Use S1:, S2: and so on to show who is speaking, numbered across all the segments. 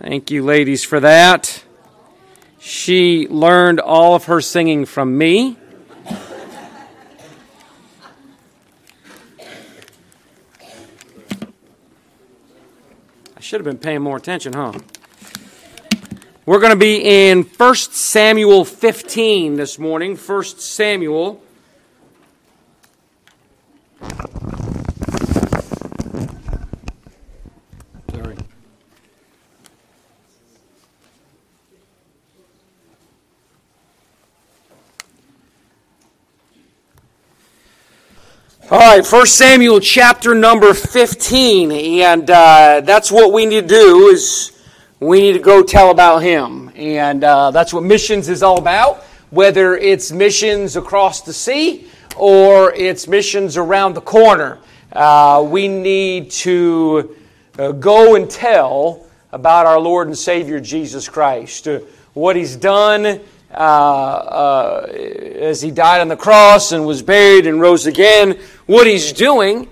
S1: Thank you, ladies, for that. She learned all of her singing from me. I should have been paying more attention, huh? We're going to be in 1 Samuel 15 this morning. 1 Samuel. Right, 1 Samuel chapter number 15, and uh, that's what we need to do is we need to go tell about him. And uh, that's what missions is all about, whether it's missions across the sea or it's missions around the corner. Uh, we need to uh, go and tell about our Lord and Savior Jesus Christ, uh, what he's done uh, uh, as he died on the cross and was buried and rose again, what he's doing.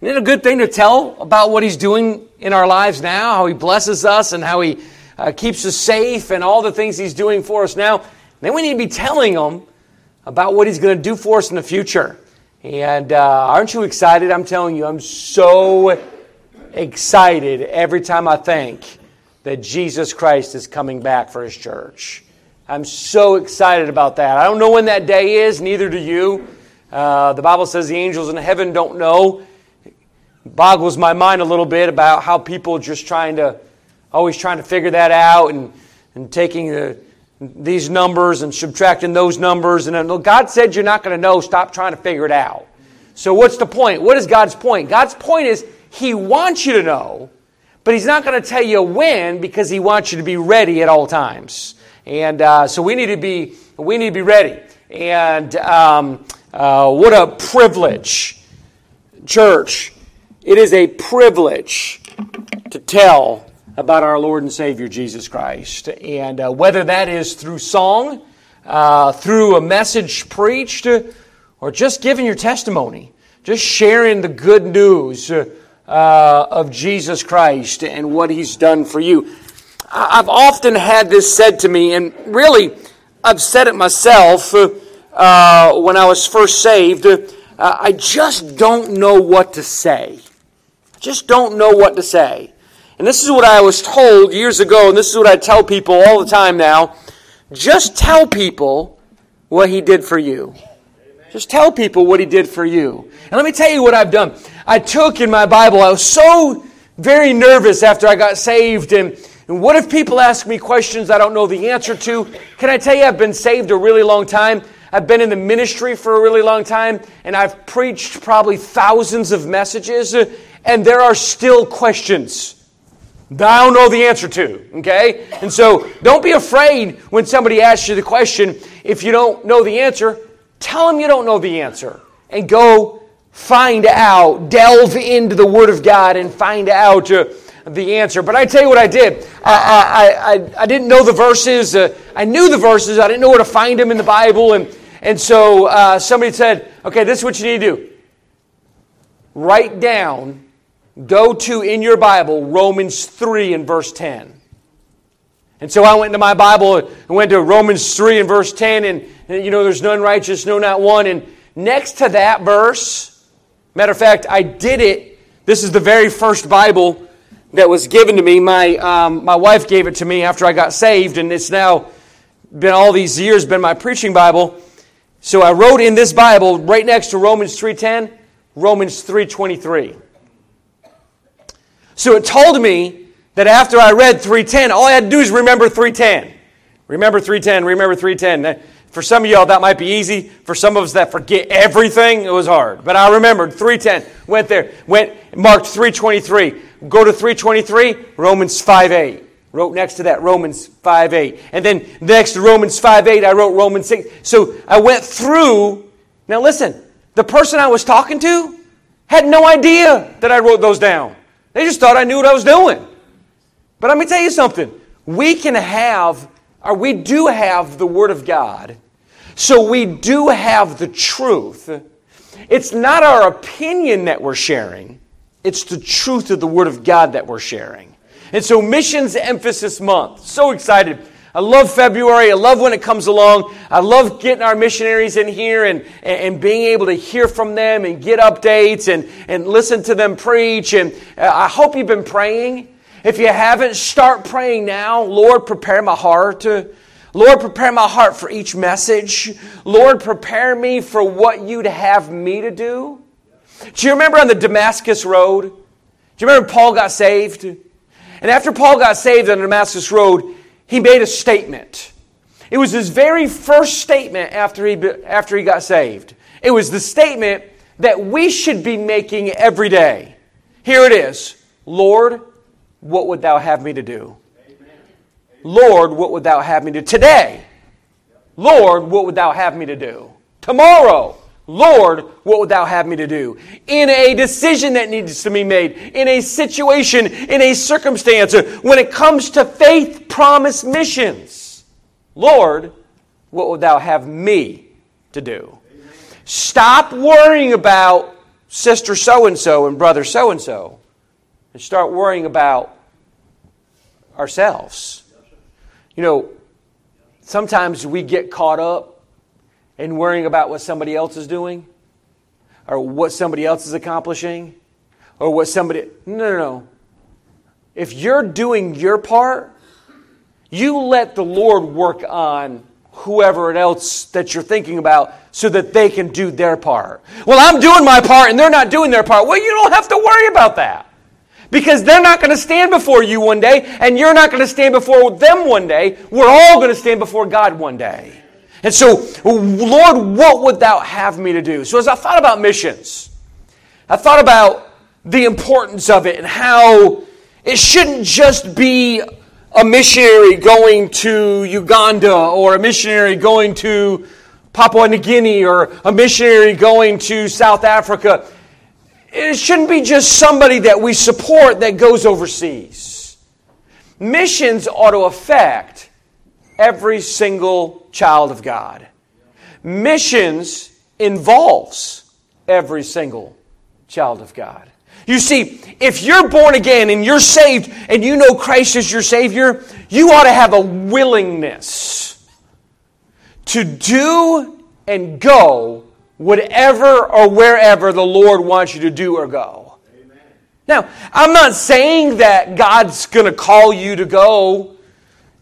S1: Isn't it a good thing to tell about what he's doing in our lives now, how he blesses us and how he uh, keeps us safe and all the things he's doing for us now? Then we need to be telling them about what he's going to do for us in the future. And uh, aren't you excited? I'm telling you, I'm so excited every time I think that Jesus Christ is coming back for his church. I'm so excited about that. I don't know when that day is, neither do you. Uh, the Bible says the angels in heaven don't know. It boggles my mind a little bit about how people just trying to, always trying to figure that out and, and taking the, these numbers and subtracting those numbers. And God said you're not going to know, stop trying to figure it out. So what's the point? What is God's point? God's point is He wants you to know, but He's not going to tell you when because He wants you to be ready at all times. And uh, so we need to be we need to be ready. And um, uh, what a privilege, church! It is a privilege to tell about our Lord and Savior Jesus Christ, and uh, whether that is through song, uh, through a message preached, or just giving your testimony, just sharing the good news uh, of Jesus Christ and what He's done for you. I've often had this said to me, and really, I've said it myself uh, when I was first saved. Uh, I just don't know what to say. Just don't know what to say. And this is what I was told years ago, and this is what I tell people all the time now. Just tell people what He did for you. Just tell people what He did for you. And let me tell you what I've done. I took in my Bible, I was so very nervous after I got saved and and what if people ask me questions I don't know the answer to? Can I tell you, I've been saved a really long time. I've been in the ministry for a really long time, and I've preached probably thousands of messages, and there are still questions that I don't know the answer to, okay? And so don't be afraid when somebody asks you the question. If you don't know the answer, tell them you don't know the answer and go find out, delve into the Word of God and find out. Uh, the answer. But I tell you what I did. I, I, I, I didn't know the verses. Uh, I knew the verses. I didn't know where to find them in the Bible. And, and so uh, somebody said, okay, this is what you need to do. Write down, go to in your Bible, Romans 3 and verse 10. And so I went into my Bible and went to Romans 3 and verse 10, and, and you know, there's none righteous, no, not one. And next to that verse, matter of fact, I did it. This is the very first Bible that was given to me. My, um, my wife gave it to me after I got saved, and it's now been all these years been my preaching Bible. So I wrote in this Bible right next to Romans 3:10, Romans 3:23. So it told me that after I read 3:10, all I had to do is remember 3:10. Remember 3:10, remember 3:10. For some of y'all, that might be easy. For some of us that forget everything, it was hard. But I remembered 310. Went there. Went marked 323. Go to 323, Romans 5 8. Wrote next to that Romans 5 8. And then next to Romans 5 8, I wrote Romans 6. So I went through. Now listen, the person I was talking to had no idea that I wrote those down. They just thought I knew what I was doing. But let me tell you something. We can have, or we do have the Word of God. So we do have the truth. It's not our opinion that we're sharing. It's the truth of the Word of God that we're sharing. And so, Missions Emphasis Month. So excited. I love February. I love when it comes along. I love getting our missionaries in here and, and being able to hear from them and get updates and, and listen to them preach. And uh, I hope you've been praying. If you haven't, start praying now. Lord, prepare my heart. to, Lord, prepare my heart for each message. Lord, prepare me for what you'd have me to do. Do you remember on the Damascus Road? Do you remember Paul got saved? And after Paul got saved on the Damascus Road, he made a statement. It was his very first statement after he, after he got saved. It was the statement that we should be making every day. Here it is Lord, what would thou have me to do? Lord, what would thou have me to do? Today, Lord, what would thou have me to do? Tomorrow, Lord, what would thou have me to do? In a decision that needs to be made, in a situation, in a circumstance, when it comes to faith promise missions, Lord, what would thou have me to do? Stop worrying about sister so and so and brother so and so and start worrying about ourselves. You know, sometimes we get caught up in worrying about what somebody else is doing or what somebody else is accomplishing or what somebody. No, no, no. If you're doing your part, you let the Lord work on whoever else that you're thinking about so that they can do their part. Well, I'm doing my part and they're not doing their part. Well, you don't have to worry about that. Because they're not going to stand before you one day, and you're not going to stand before them one day. We're all going to stand before God one day. And so, Lord, what would thou have me to do? So, as I thought about missions, I thought about the importance of it and how it shouldn't just be a missionary going to Uganda or a missionary going to Papua New Guinea or a missionary going to South Africa. It shouldn't be just somebody that we support that goes overseas. Missions ought to affect every single child of God. Missions involves every single child of God. You see, if you're born again and you're saved and you know Christ is your Savior, you ought to have a willingness to do and go whatever or wherever the Lord wants you to do or go. Amen. Now, I'm not saying that God's going to call you to go,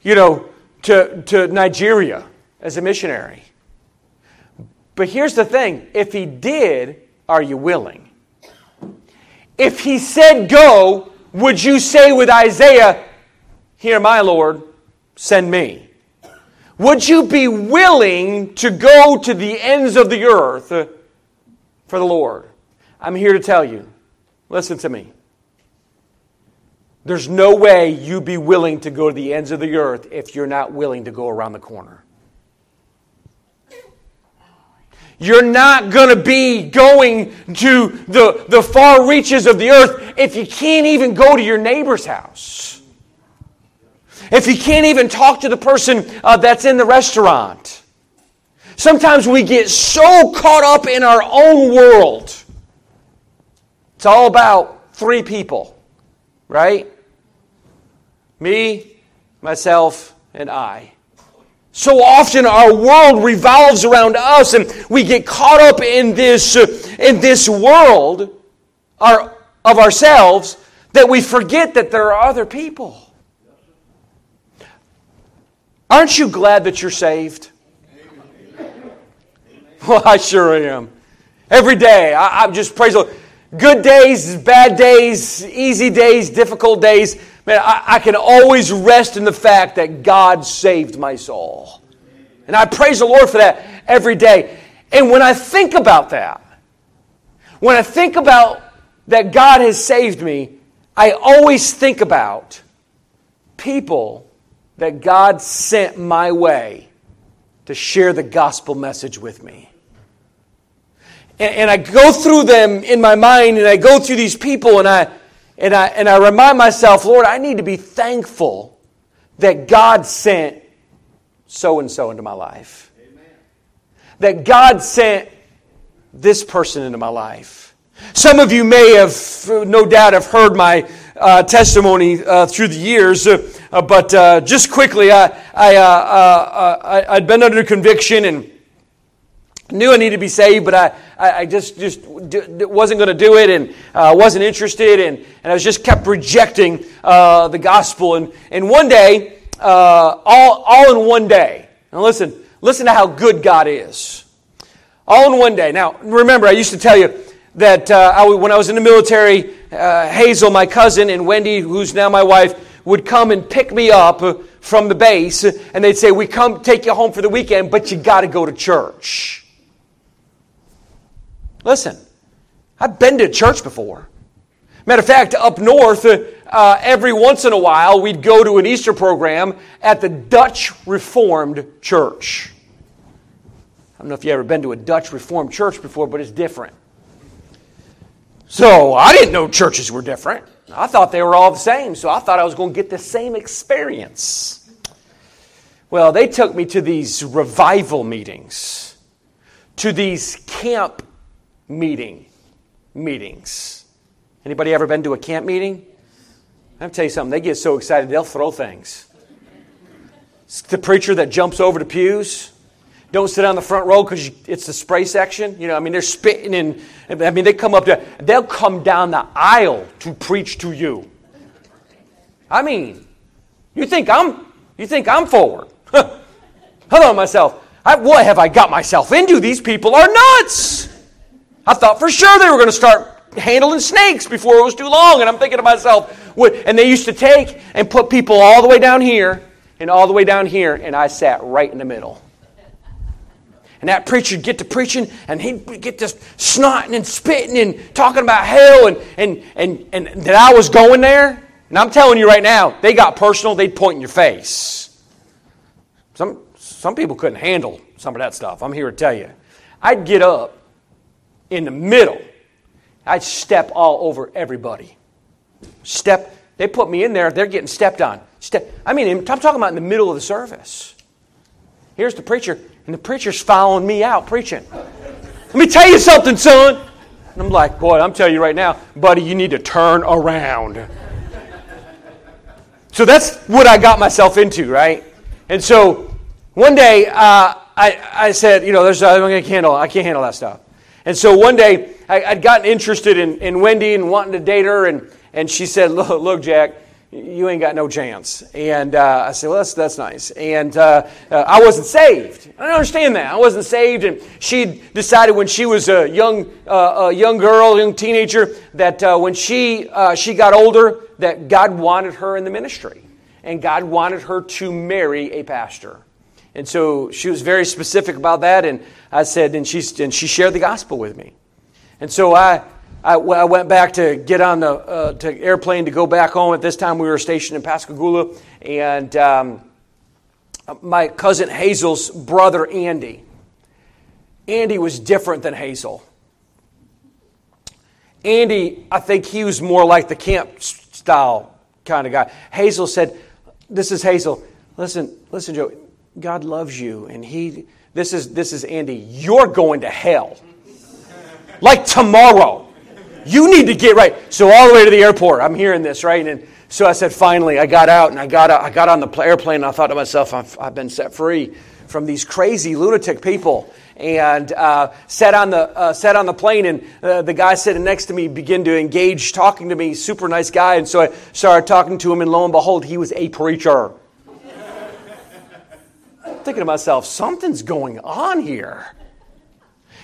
S1: you know, to, to Nigeria as a missionary. But here's the thing if he did, are you willing? If he said go, would you say with Isaiah, Here, my Lord, send me? Would you be willing to go to the ends of the earth for the Lord? I'm here to tell you listen to me. There's no way you'd be willing to go to the ends of the earth if you're not willing to go around the corner. You're not going to be going to the, the far reaches of the earth if you can't even go to your neighbor's house. If you can't even talk to the person uh, that's in the restaurant. Sometimes we get so caught up in our own world. It's all about three people, right? Me, myself, and I. So often our world revolves around us and we get caught up in this, in this world our, of ourselves that we forget that there are other people. Aren't you glad that you're saved? Well, I sure am. Every day, I, am just praise the Lord. Good days, bad days, easy days, difficult days man, I, I can always rest in the fact that God saved my soul. And I praise the Lord for that every day. And when I think about that, when I think about that God has saved me, I always think about people that God sent my way to share the gospel message with me. And, and, I go through them in my mind, and I go through these people, and I and I, and I remind myself, Lord, I need to be thankful that God sent so and so into my life. Amen. That God sent this person into my life. Some of you may have, no doubt, have heard my uh, testimony uh, through the years, uh, uh, but uh, just quickly, I, I, I, I'd been under conviction and knew I needed to be saved, but I, I just, just wasn't going to do it and uh, wasn't interested, and, and I was just kept rejecting uh, the gospel. And, and one day, uh, all, all in one day, now listen, listen to how good God is. All in one day. Now, remember, I used to tell you that uh, I, when I was in the military, uh, Hazel, my cousin, and Wendy, who's now my wife, would come and pick me up from the base, and they'd say, "We come take you home for the weekend, but you got to go to church." Listen, I've been to church before. Matter of fact, up north, uh, every once in a while, we'd go to an Easter program at the Dutch Reformed Church. I don't know if you've ever been to a Dutch Reformed church before, but it's different. So I didn't know churches were different. I thought they were all the same, so I thought I was going to get the same experience. Well, they took me to these revival meetings, to these camp meeting meetings. Anybody ever been to a camp meeting? I'm tell you something, they get so excited they'll throw things. It's the preacher that jumps over the pews. Don't sit on the front row because it's the spray section. You know, I mean, they're spitting and I mean, they come up to, they'll come down the aisle to preach to you. I mean, you think I'm, you think I'm forward? Hold on myself. I, what have I got myself into? These people are nuts. I thought for sure they were going to start handling snakes before it was too long. And I'm thinking to myself, what, and they used to take and put people all the way down here and all the way down here, and I sat right in the middle. And that preacher'd get to preaching, and he'd get just snotting and spitting and talking about hell, and, and, and, and that I was going there. And I'm telling you right now, they got personal, they'd point in your face. Some, some people couldn't handle some of that stuff. I'm here to tell you. I'd get up in the middle. I'd step all over everybody. Step, they put me in there, they're getting stepped on. Step, I mean, I'm talking about in the middle of the service. Here's the preacher, and the preacher's following me out preaching. Let me tell you something, son. And I'm like, boy, I'm telling you right now, buddy, you need to turn around. So that's what I got myself into, right? And so one day, uh, I, I said, you know, there's, I'm going to handle, I can't handle that stuff. And so one day, I, would gotten interested in, in Wendy and wanting to date her, and, and she said, look, look, Jack, you ain't got no chance. And uh, I said, well, that's, that's nice. And uh, uh, I wasn't saved. I don't understand that. I wasn't saved. And she decided when she was a young, uh, a young girl, young teenager, that uh, when she, she got older, that God wanted her in the ministry. And God wanted her to marry a pastor. And so she was very specific about that. And I said, and she, and she shared the gospel with me. And so I, I, I went back to get on the uh, to airplane to go back home. At this time, we were stationed in Pascagoula. And um, my cousin Hazel's brother, Andy, Andy was different than Hazel. Andy, I think he was more like the camp style kind of guy. Hazel said, This is Hazel. Listen, listen, Joe. God loves you, and He. This is this is Andy. You're going to hell, like tomorrow. You need to get right. So all the way to the airport, I'm hearing this right, and so I said, finally, I got out and I got out, I got on the airplane, and I thought to myself, I've, I've been set free from these crazy lunatic people and uh, sat on the uh, sat on the plane, and uh, the guy sitting next to me began to engage, talking to me. Super nice guy, and so I started talking to him, and lo and behold, he was a preacher thinking to myself, something's going on here.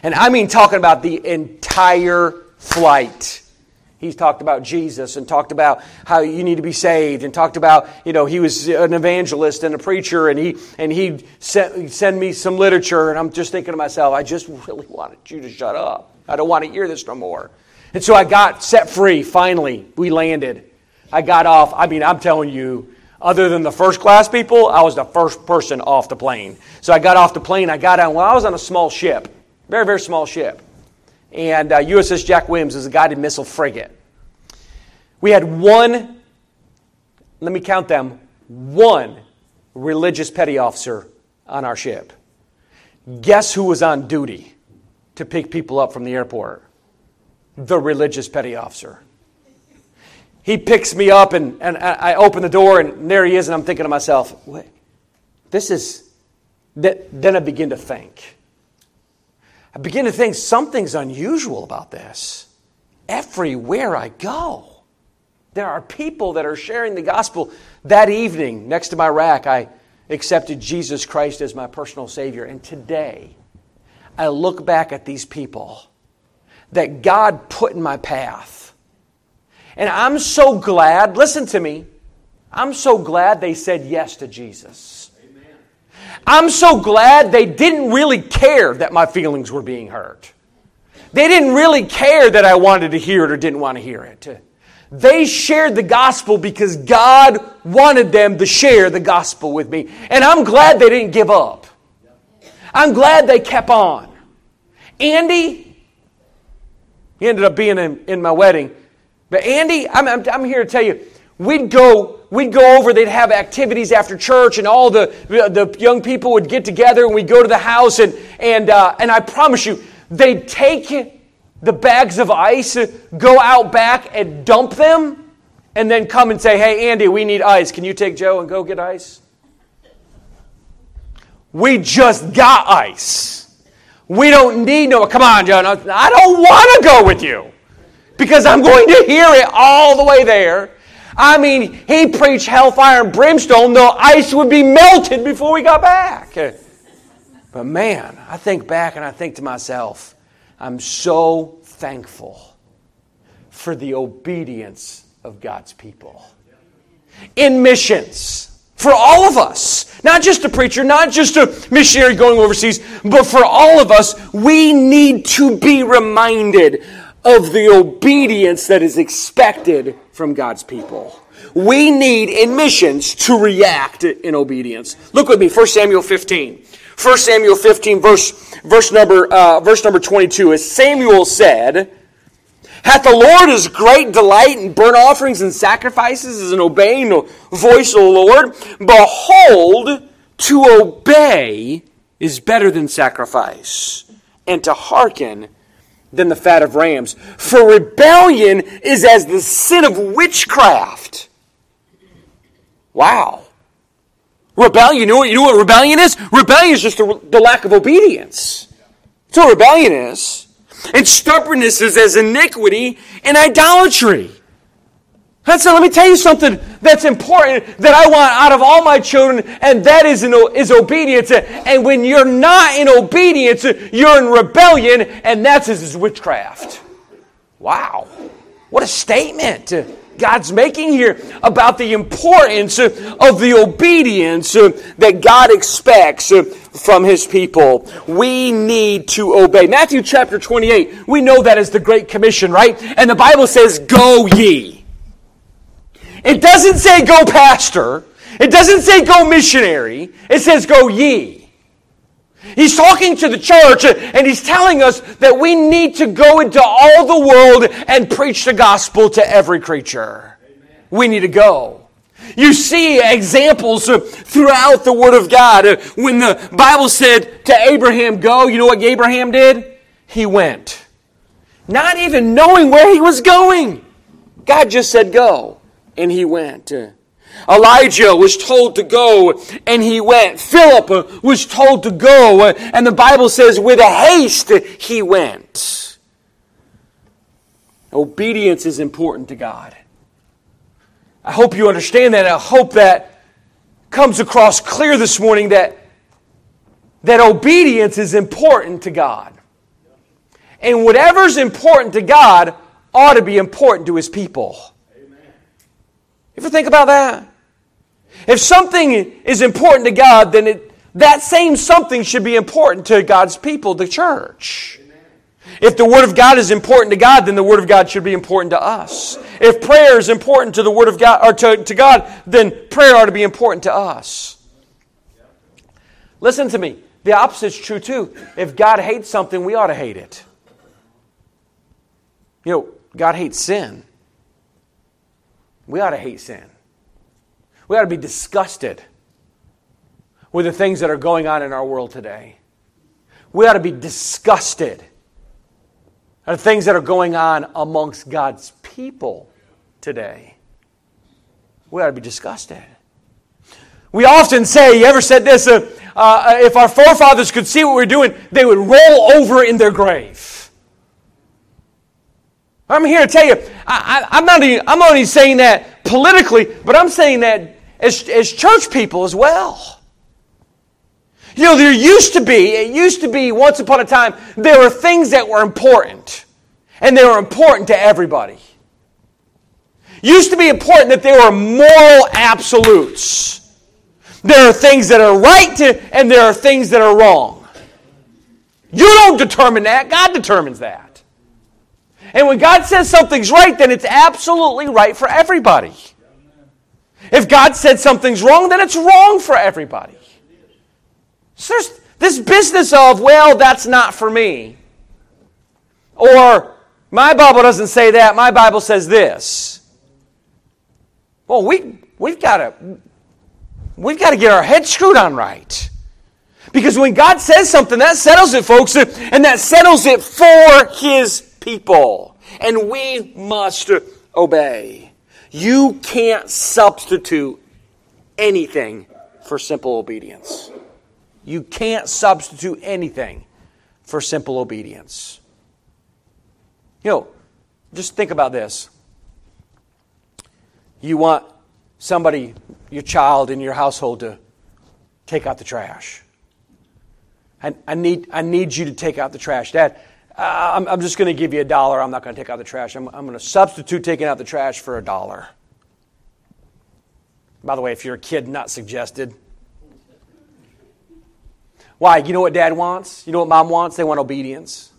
S1: And I mean, talking about the entire flight. He's talked about Jesus and talked about how you need to be saved and talked about, you know, he was an evangelist and a preacher and he and he'd send, send me some literature and I'm just thinking to myself, I just really wanted you to shut up. I don't want to hear this no more. And so I got set free finally. We landed. I got off. I mean, I'm telling you, other than the first class people, I was the first person off the plane. So I got off the plane, I got on, well, I was on a small ship, very, very small ship. And uh, USS Jack Williams is a guided missile frigate. We had one, let me count them, one religious petty officer on our ship. Guess who was on duty to pick people up from the airport? The religious petty officer. he picks me up, and, and I open the door, and there he is, and I'm thinking to myself, Wait, this is. Then I begin to think. I begin to think something's unusual about this. Everywhere I go, there are people that are sharing the gospel. That evening, next to my rack, I accepted Jesus Christ as my personal Savior. And today, I look back at these people that God put in my path. And I'm so glad, listen to me, I'm so glad they said yes to Jesus. I'm so glad they didn't really care that my feelings were being hurt. They didn't really care that I wanted to hear it or didn't want to hear it. They shared the gospel because God wanted them to share the gospel with me. And I'm glad they didn't give up. I'm glad they kept on. Andy, he ended up being in, in my wedding. But Andy, I'm, I'm, I'm here to tell you, we'd go we'd go over they'd have activities after church and all the, the young people would get together and we'd go to the house and, and, uh, and i promise you they'd take the bags of ice, go out back and dump them, and then come and say, Hey, Andy, we need ice. Can you take Joe and go get ice? We just got ice. We don't need no, come on, John. I don't want to go with you because I'm going to hear it all the way there. I mean, he preached hellfire and brimstone, though ice would be melted before we got back. But man, I think back and I think to myself, I'm so thankful for the obedience of God's people. In missions, for all of us, not just a preacher, not just a missionary going overseas, but for all of us, we need to be reminded of the obedience that is expected from God's people. We need in missions to react in obedience. Look with me, 1 Samuel 15. 1 Samuel 15, verse, verse, number, uh, verse number 22, as Samuel said, Hath the Lord his great delight in burnt offerings and sacrifices, as in obeying the voice of the Lord? Behold, to obey is better than sacrifice, and to hearken than the fat of rams. For rebellion is as the sin of witchcraft. Wow. Rebellion, you know what, you know what rebellion is? Rebellion is just the, the lack of obedience. That's what rebellion is. And stubbornness is as iniquity and idolatry. That's, let me tell you something that's important that I want out of all my children, and that is, in, is obedience. And when you're not in obedience, you're in rebellion, and that's is witchcraft. Wow. What a statement. God's making here about the importance of the obedience that God expects from his people. We need to obey. Matthew chapter 28, we know that is the Great Commission, right? And the Bible says, Go ye. It doesn't say go pastor. It doesn't say go missionary. It says go ye. He's talking to the church and he's telling us that we need to go into all the world and preach the gospel to every creature. Amen. We need to go. You see examples throughout the Word of God. When the Bible said to Abraham, Go, you know what Abraham did? He went. Not even knowing where he was going. God just said, Go. And he went. Elijah was told to go and he went. Philip was told to go and the Bible says with a haste he went. Obedience is important to God. I hope you understand that. I hope that comes across clear this morning that, that obedience is important to God. And whatever's important to God ought to be important to his people. Ever think about that? If something is important to God, then it, that same something should be important to God's people, the church. If the Word of God is important to God, then the Word of God should be important to us. If prayer is important to the Word of God or to, to God, then prayer ought to be important to us. Listen to me. The opposite is true too. If God hates something, we ought to hate it. You know, God hates sin. We ought to hate sin. We ought to be disgusted with the things that are going on in our world today. We ought to be disgusted at the things that are going on amongst God's people today. We ought to be disgusted. We often say, you ever said this, uh, uh, if our forefathers could see what we're doing, they would roll over in their grave. I'm here to tell you, I, am not even, I'm only saying that politically, but I'm saying that as, as church people as well. You know, there used to be, it used to be once upon a time, there were things that were important. And they were important to everybody. Used to be important that there were moral absolutes. There are things that are right to, and there are things that are wrong. You don't determine that, God determines that. And when God says something's right, then it's absolutely right for everybody. If God said something's wrong, then it's wrong for everybody. So there's this business of, well, that's not for me. Or, my Bible doesn't say that, my Bible says this. Well, we, we've got to we've got to get our head screwed on right. Because when God says something, that settles it, folks, and that settles it for His people. And we must obey. You can't substitute anything for simple obedience. You can't substitute anything for simple obedience. You know, just think about this. You want somebody, your child in your household, to take out the trash. I, I need, I need you to take out the trash. Dad, uh, I'm, I'm just going to give you a dollar. I'm not going to take out the trash. I'm, I'm going to substitute taking out the trash for a dollar. By the way, if you're a kid, not suggested. Why? You know what dad wants? You know what mom wants? They want obedience.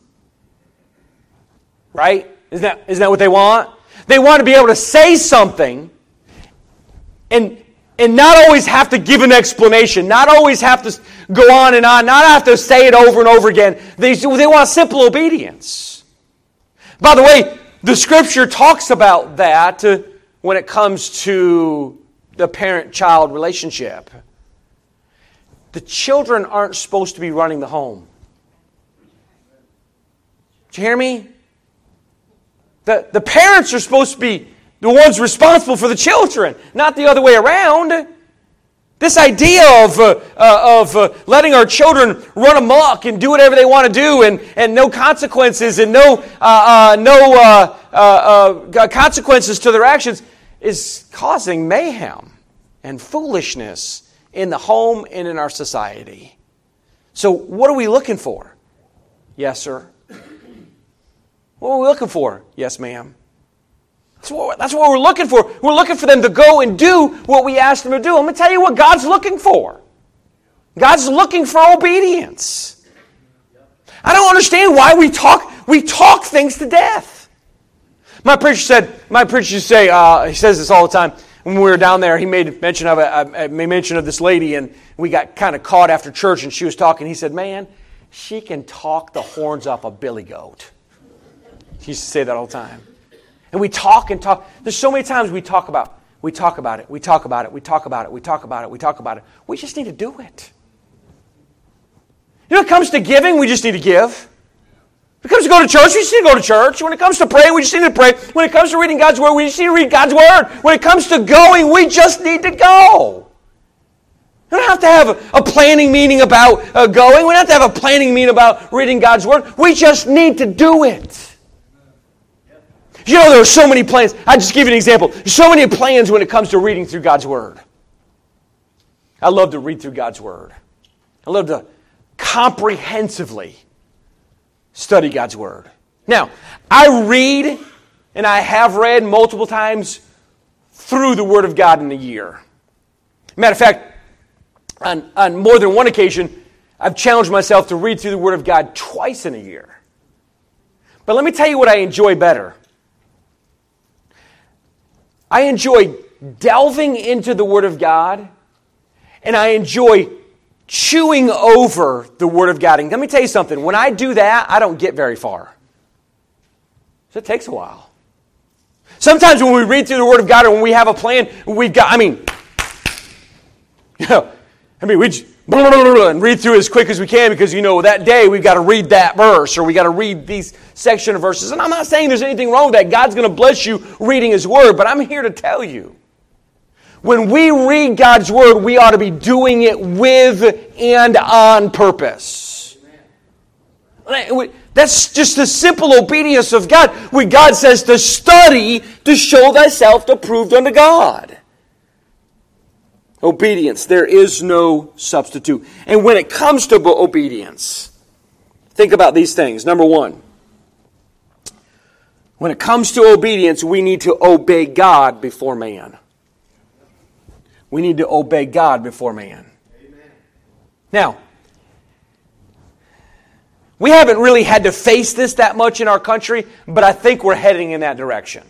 S1: Right? Isn't that, isn't that what they want? They want to be able to say something and, and not always have to give an explanation, not always have to go on and on, not have to say it over and over again. They, they want simple obedience. By the way, the scripture talks about that uh, when it comes to the parent child relationship. The children aren't supposed to be running the home. Do you hear me? The, the parents are supposed to be the ones responsible for the children, not the other way around. This idea of, uh, uh, of uh, letting our children run amok and do whatever they want to do and, and no consequences and no, uh, uh, no consequences to their actions is causing mayhem and foolishness in the home and in our society. So, what are we looking for? Yes, sir. What are we looking for? Yes, ma'am. That's what, that's what we're looking for. We're looking for them to go and do what we ask them to do. I'm going to tell you what God's looking for. God's looking for obedience. I don't understand why we talk we talk things to death. My preacher said, my preacher say, uh, he says this all the time when we were down there, he made mention of a, made mention of this lady, and we got kind of caught after church, and she was talking. He said, "Man, she can talk the horns off a billy goat." He used to say that all the time. And we talk and talk. There's so many times we talk about, we talk about it, we talk about it, we talk about it, we talk about it, we talk about it. We just need to do it. You know, when it comes to giving, we just need to give. When it comes to go to church, we just need to go to church. When it comes to praying, we just need to pray. When it comes to reading God's Word, we just need to read God's Word. When it comes to going, we just need to go. We don't have to have a planning meeting about uh, going. We don't have to have a planning meeting about reading God's Word. We just need to do it. You know, there are so many plans. I'll just give you an example. So many plans when it comes to reading through God's Word. I love to read through God's Word. I love to comprehensively study God's Word. Now, I read and I have read multiple times through the Word of God in a year. Matter of fact, on, on more than one occasion, I've challenged myself to read through the Word of God twice in a year. But let me tell you what I enjoy better. I enjoy delving into the Word of God, and I enjoy chewing over the Word of God. And let me tell you something when I do that, I don't get very far. So it takes a while. Sometimes when we read through the Word of God or when we have a plan, we've got, I mean, you know, I mean, we, and read through as quick as we can because you know that day we've got to read that verse or we got to read these section of verses. And I'm not saying there's anything wrong with that. God's going to bless you reading His Word, but I'm here to tell you. When we read God's Word, we ought to be doing it with and on purpose. That's just the simple obedience of God. When God says to study to show thyself approved unto God. Obedience. There is no substitute. And when it comes to obedience, think about these things. Number one, when it comes to obedience, we need to obey God before man. We need to obey God before man. Amen. Now, we haven't really had to face this that much in our country, but I think we're heading in that direction.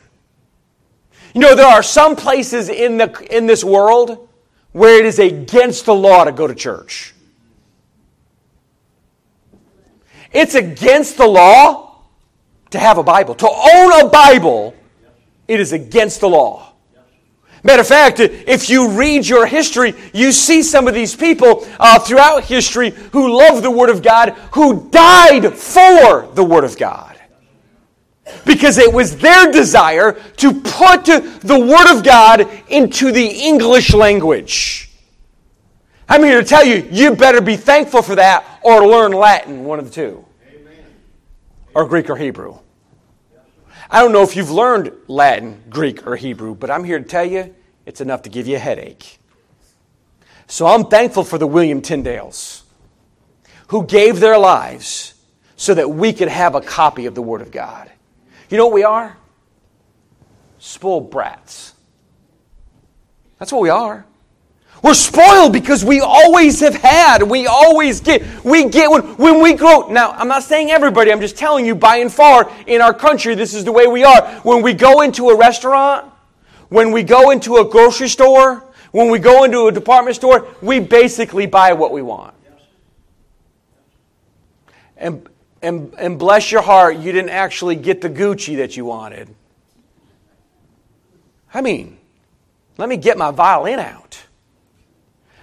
S1: You know, there are some places in, the, in this world where it is against the law to go to church. It's against the law to have a Bible. To own a Bible, it is against the law. Matter of fact, if you read your history, you see some of these people uh, throughout history who love the Word of God, who died for the Word of God because it was their desire to put the Word of God into the English language. I'm here to tell you, you better be thankful for that or learn Latin, one of the two, Amen. or Greek or Hebrew. I don't know if you've learned Latin, Greek, or Hebrew, but I'm here to tell you it's enough to give you a headache. So I'm thankful for the William Tyndales who gave their lives so that we could have a copy of the Word of God. You know what we are? Spoiled brats. That's what we are. We're spoiled because we always have had. We always get. We get when, when we grow. Now, I'm not saying everybody, I'm just telling you by and far in our country, this is the way we are. When we go into a restaurant, when we go into a grocery store, when we go into a department store, we basically buy what we want. And and, and bless your heart, you didn't actually get the Gucci that you wanted. I mean, let me get my violin out.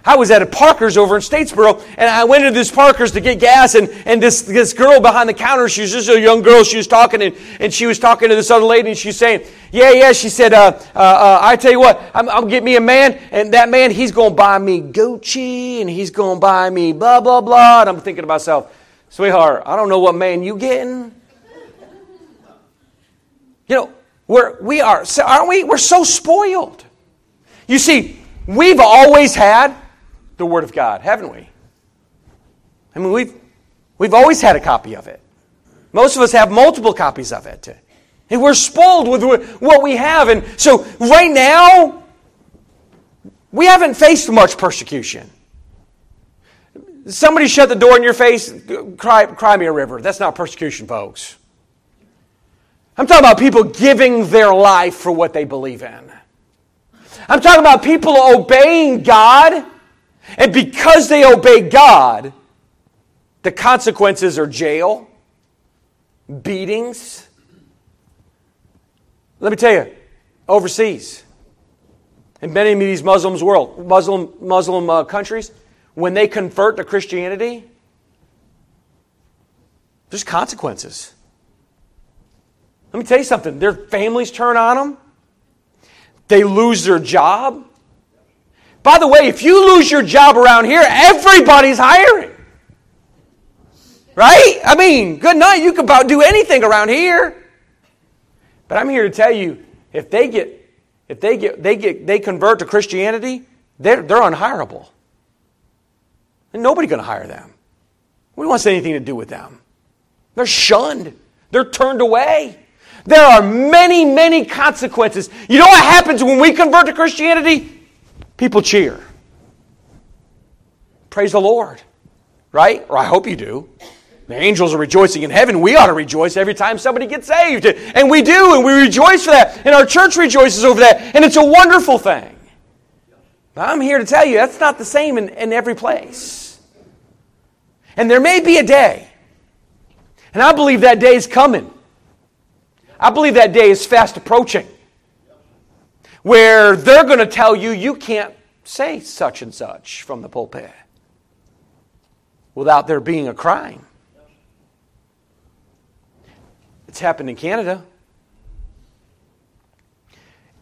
S1: I was at a Parker's over in Statesboro, and I went to this Parker's to get gas, and, and this, this girl behind the counter, she was just a young girl, she was talking, and, and she was talking to this other lady, and she's saying, yeah, yeah, she said, uh, uh, uh, I tell you what, I'm, I'm get me a man, and that man, he's going to buy me Gucci, and he's going to buy me blah, blah, blah, and I'm thinking to myself, Sweetheart, I don't know what man you getting. You know, we're, we are, aren't we? We're so spoiled. You see, we've always had the Word of God, haven't we? I mean, we've, we've always had a copy of it. Most of us have multiple copies of it. And we're spoiled with what we have. And so, right now, we haven't faced much persecution. Somebody shut the door in your face, cry, cry me a river. That's not persecution, folks. I'm talking about people giving their life for what they believe in. I'm talking about people obeying God, and because they obey God, the consequences are jail, beatings. Let me tell you, overseas, in many of these Muslims world, Muslim Muslim uh, countries, when they convert to Christianity, there's consequences. Let me tell you something their families turn on them, they lose their job. By the way, if you lose your job around here, everybody's hiring. Right? I mean, good night. You can about do anything around here. But I'm here to tell you, if they get, if they get, they get, they convert to Christianity, they're, they're unhireable. And nobody's going to hire them. We don't want anything to do with them. They're shunned. They're turned away. There are many, many consequences. You know what happens when we convert to Christianity? People cheer. Praise the Lord. Right? Or I hope you do. The angels are rejoicing in heaven. We ought to rejoice every time somebody gets saved. And we do, and we rejoice for that. And our church rejoices over that. And it's a wonderful thing. But I'm here to tell you that's not the same in, in every place. And there may be a day, and I believe that day is coming. I believe that day is fast approaching, where they're going to tell you you can't say such and such from the pulpit. without there being a crime. It's happened in Canada.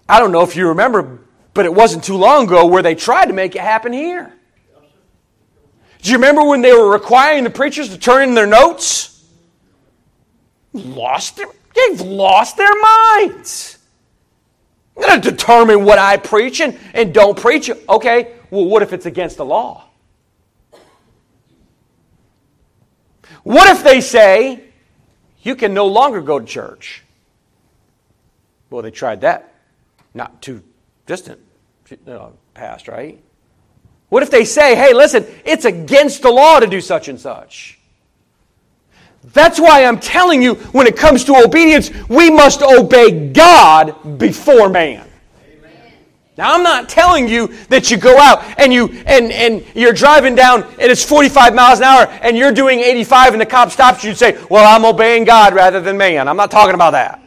S1: I don't know if you remember, but it wasn't too long ago where they tried to make it happen here. Do you remember when they were requiring the preachers to turn in their notes? Lost their, they've lost their minds. I'm going to determine what I preach and, and don't preach. Okay, well, what if it's against the law? What if they say you can no longer go to church? Well, they tried that not too distant past, right? What if they say, hey, listen, it's against the law to do such and such? That's why I'm telling you, when it comes to obedience, we must obey God before man. Now I'm not telling you that you go out and you and, and you're driving down and it's 45 miles an hour and you're doing 85 and the cop stops you and say, Well, I'm obeying God rather than man. I'm not talking about that.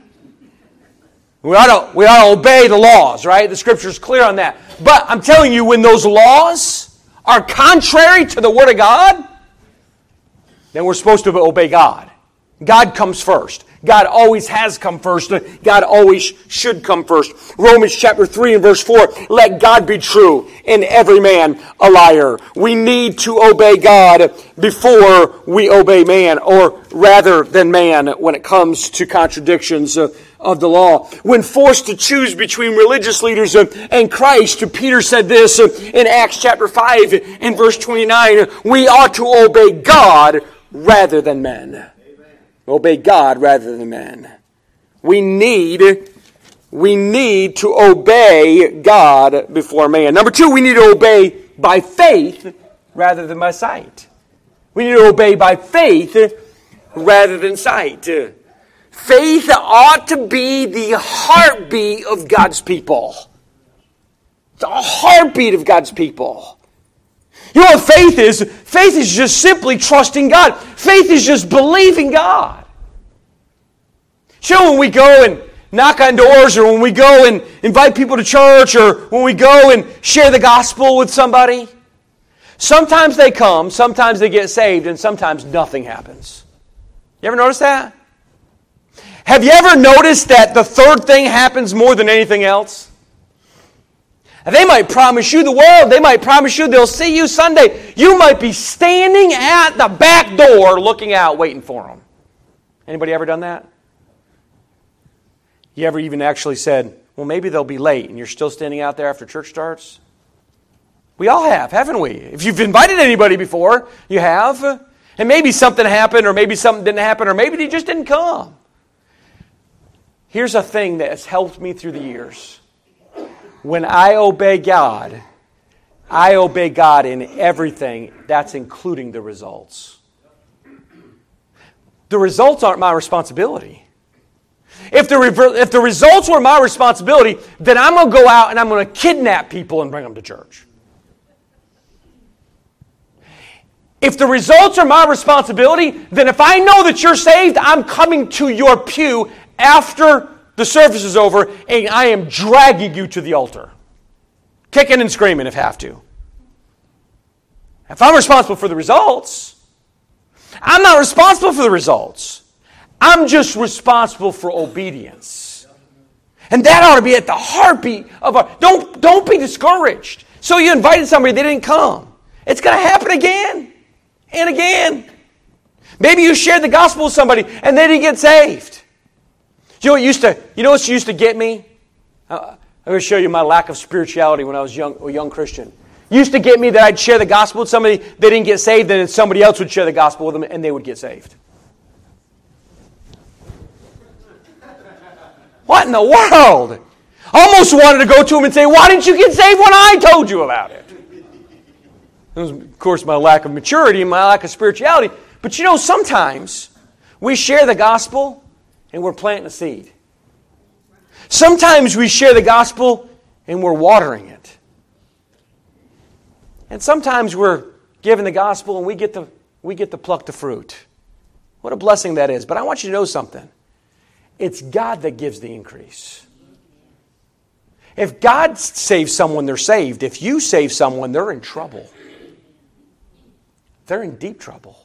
S1: We ought, to, we ought to obey the laws, right? The scripture is clear on that. But I'm telling you, when those laws are contrary to the Word of God, then we're supposed to obey God. God comes first. God always has come first. God always should come first. Romans chapter 3 and verse 4. Let God be true and every man a liar. We need to obey God before we obey man, or rather than man when it comes to contradictions uh, of the law. When forced to choose between religious leaders and Christ, Peter said this in Acts chapter 5 and verse 29 we ought to obey God rather than men. Amen. Obey God rather than men. We need we need to obey God before man. Number two, we need to obey by faith rather than by sight. We need to obey by faith rather than sight. Faith ought to be the heartbeat of God's people. The heartbeat of God's people. You know what faith is? Faith is just simply trusting God. Faith is just believing God. So when we go and knock on doors, or when we go and invite people to church, or when we go and share the gospel with somebody, sometimes they come, sometimes they get saved, and sometimes nothing happens. You ever notice that? Have you ever noticed that the third thing happens more than anything else? They might promise you the world. They might promise you they'll see you Sunday. You might be standing at the back door looking out waiting for them. Anybody ever done that? You ever even actually said, well, maybe they'll be late and you're still standing out there after church starts? We all have, haven't we? If you've invited anybody before, you have. And maybe something happened, or maybe something didn't happen, or maybe they just didn't come. Here's a thing that has helped me through the years. When I obey God, I obey God in everything, that's including the results. The results aren't my responsibility. If the, if the results were my responsibility, then I'm going to go out and I'm going to kidnap people and bring them to church. If the results are my responsibility, then if I know that you're saved, I'm coming to your pew after the service is over, and I am dragging you to the altar. Kicking and screaming if have to. If I'm responsible for the results, I'm not responsible for the results. I'm just responsible for obedience. And that ought to be at the heartbeat of our don't don't be discouraged. So you invited somebody, they didn't come. It's gonna happen again and again. Maybe you shared the gospel with somebody and they didn't get saved. You know what used to, you know what used to get me? Uh, I'm going to show you my lack of spirituality when I was young, a young Christian. Used to get me that I'd share the gospel with somebody, they didn't get saved, then somebody else would share the gospel with them and they would get saved. What in the world? Almost wanted to go to him and say, Why didn't you get saved when I told you about it? It was, of course, my lack of maturity and my lack of spirituality. But you know, sometimes we share the gospel and we're planting a seed. Sometimes we share the gospel and we're watering it. And sometimes we're giving the gospel and we get to, we get to pluck the fruit. What a blessing that is. But I want you to know something it's God that gives the increase. If God saves someone, they're saved. If you save someone, they're in trouble. they're in deep trouble.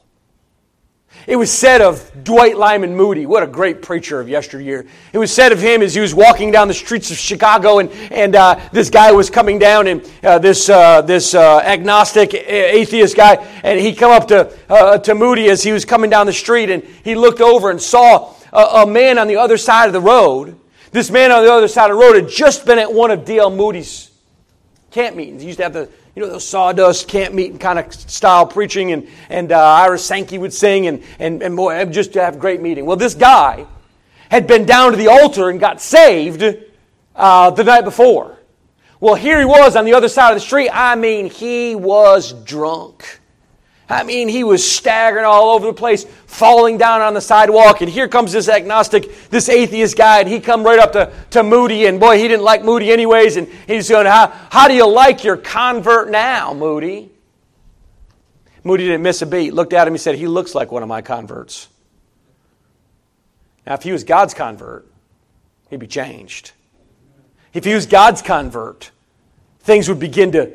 S1: It was said of Dwight Lyman Moody, what a great preacher of yesteryear. It was said of him as he was walking down the streets of Chicago, and, and uh, this guy was coming down, and uh, this, uh, this uh, agnostic atheist guy, and he come up to, uh, to Moody as he was coming down the street, and he looked over and saw a, a man on the other side of the road. This man on the other side of the road had just been at one of D.L. Moody's camp meetings. He used to have the you know, those sawdust camp meeting kind of style preaching, and, and uh, Ira Sankey would sing, and, and, and boy, just to have great meeting. Well, this guy had been down to the altar and got saved uh, the night before. Well, here he was on the other side of the street. I mean, he was drunk. I mean, he was staggering all over the place, falling down on the sidewalk. And here comes this agnostic, this atheist guy, and he come right up to, to Moody. And boy, he didn't like Moody anyways. And he's going, how, how do you like your convert now, Moody? Moody didn't miss a beat. Looked at him, he said, he looks like one of my converts. Now, if he was God's convert, he'd be changed. If he was God's convert, things would begin to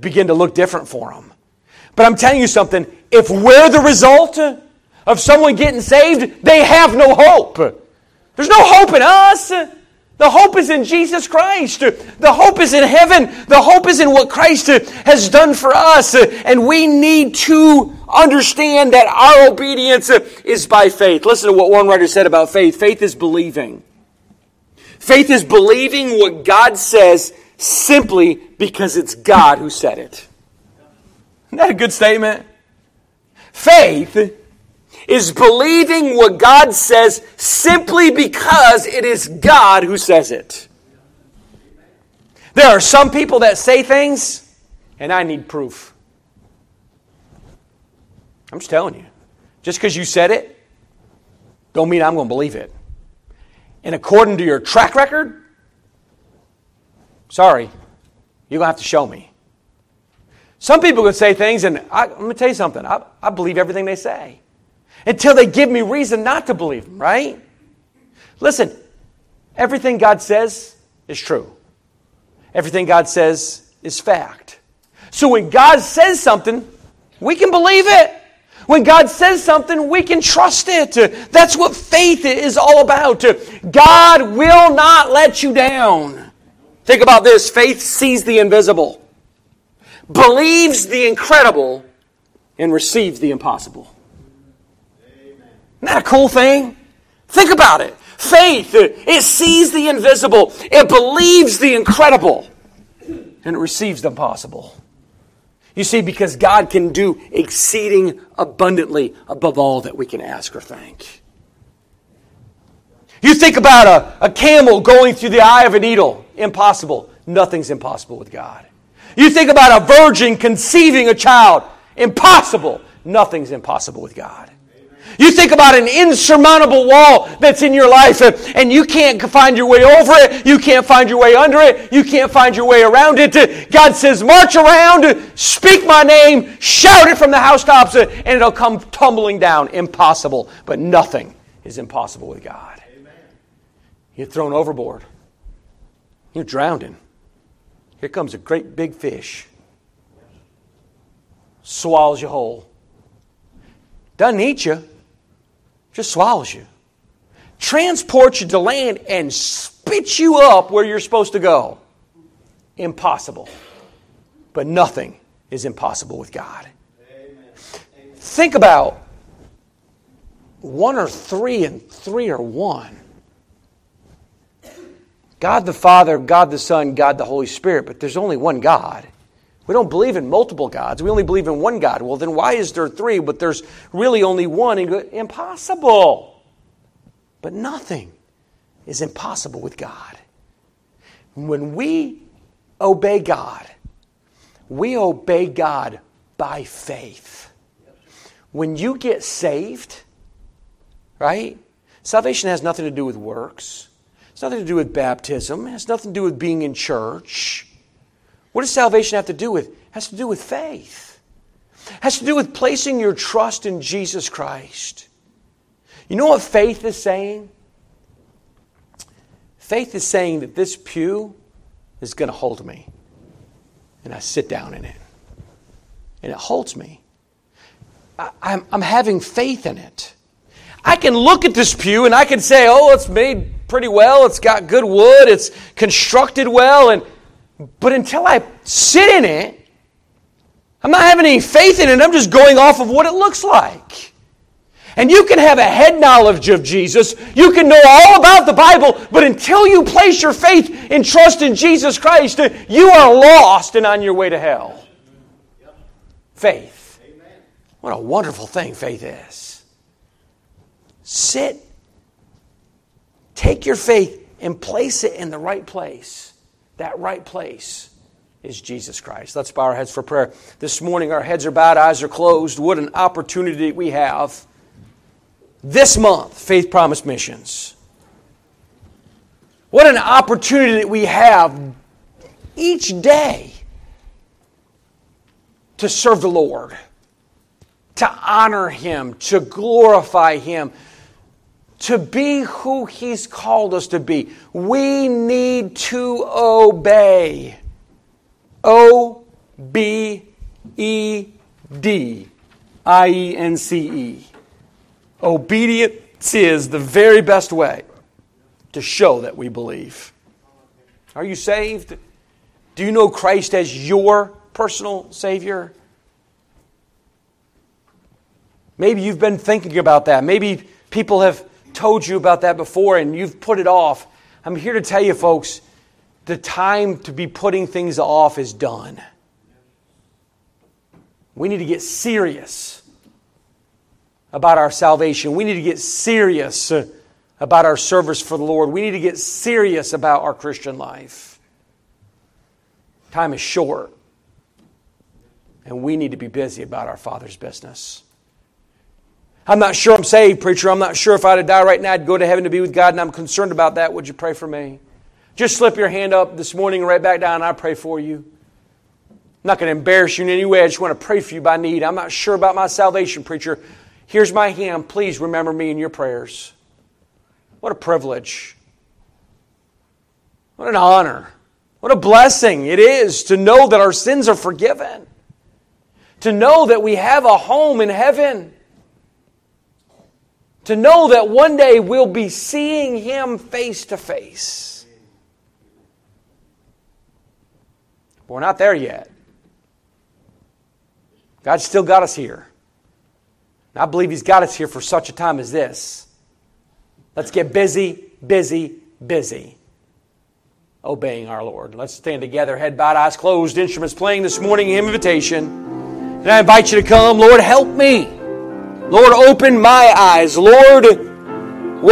S1: begin to look different for him. But I'm telling you something if we're the result of someone getting saved, they have no hope. There's no hope in us. The hope is in Jesus Christ. The hope is in heaven. The hope is in what Christ has done for us. And we need to understand that our obedience is by faith. Listen to what one writer said about faith faith is believing. Faith is believing what God says simply because it's God who said it. Isn't that a good statement? Faith is believing what God says simply because it is God who says it. There are some people that say things, and I need proof. I'm just telling you. Just because you said it, don't mean I'm going to believe it. And according to your track record, sorry, you're going to have to show me. Some people can say things, and I, let me tell you something. I, I believe everything they say until they give me reason not to believe them, right? Listen, everything God says is true, everything God says is fact. So when God says something, we can believe it. When God says something, we can trust it. That's what faith is all about. God will not let you down. Think about this faith sees the invisible believes the incredible, and receives the impossible. Isn't that a cool thing? Think about it. Faith, it sees the invisible, it believes the incredible, and it receives the impossible. You see, because God can do exceeding abundantly above all that we can ask or think. You think about a, a camel going through the eye of a needle. Impossible. Nothing's impossible with God. You think about a virgin conceiving a child. Impossible. Nothing's impossible with God. You think about an insurmountable wall that's in your life and you can't find your way over it. You can't find your way under it. You can't find your way around it. God says, march around, speak my name, shout it from the housetops, and it'll come tumbling down. Impossible. But nothing is impossible with God. You're thrown overboard. You're drowning. Here comes a great big fish, swallows you whole. Doesn't eat you, just swallows you. Transports you to land and spits you up where you're supposed to go. Impossible. But nothing is impossible with God. Amen. Think about one or three and three or one. God the Father, God the Son, God the Holy Spirit, but there's only one God. We don't believe in multiple gods. We only believe in one God. Well, then why is there three, but there's really only one? Impossible. But nothing is impossible with God. When we obey God, we obey God by faith. When you get saved, right? Salvation has nothing to do with works. Nothing to do with baptism. It has nothing to do with being in church. What does salvation have to do with? It has to do with faith. It has to do with placing your trust in Jesus Christ. You know what faith is saying? Faith is saying that this pew is going to hold me. And I sit down in it. And it holds me. I'm, I'm having faith in it. I can look at this pew and I can say, oh, it's made pretty well, it's got good wood, it's constructed well, and but until I sit in it, I'm not having any faith in it, I'm just going off of what it looks like. And you can have a head knowledge of Jesus. You can know all about the Bible, but until you place your faith and trust in Jesus Christ, you are lost and on your way to hell. Faith. What a wonderful thing faith is. Sit, take your faith, and place it in the right place. That right place is Jesus Christ. Let's bow our heads for prayer. This morning, our heads are bowed, eyes are closed. What an opportunity we have this month, Faith Promise Missions. What an opportunity that we have each day to serve the Lord, to honor Him, to glorify Him, to be who He's called us to be. We need to obey. O B E D I E N C E. Obedience is the very best way to show that we believe. Are you saved? Do you know Christ as your personal Savior? Maybe you've been thinking about that. Maybe people have told you about that before and you've put it off. I'm here to tell you, folks, the time to be putting things off is done. We need to get serious about our salvation. We need to get serious about our service for the Lord. We need to get serious about our Christian life. Time is short, and we need to be busy about our Father's business. I'm not sure I'm saved, preacher. I'm not sure if I had to die right now, I'd go to heaven to be with God, and I'm concerned about that. Would you pray for me? Just slip your hand up this morning right back down, I pray for you. I'm not going to embarrass you in any way. I just want to pray for you by need. I'm not sure about my salvation, preacher. Here's my hand. Please remember me in your prayers. What a privilege. What an honor. What a blessing it is to know that our sins are forgiven. To know that we have a home in heaven. To know that one day we'll be seeing Him face to face. But We're not there yet. God's still got us here. I believe He's got us here for such a time as this. Let's get busy, busy, busy obeying our Lord. Let's stand together, head bowed, eyes closed, instruments playing this morning, invitation. And I invite you to come. Lord, help me. Lord, open my eyes. Lord,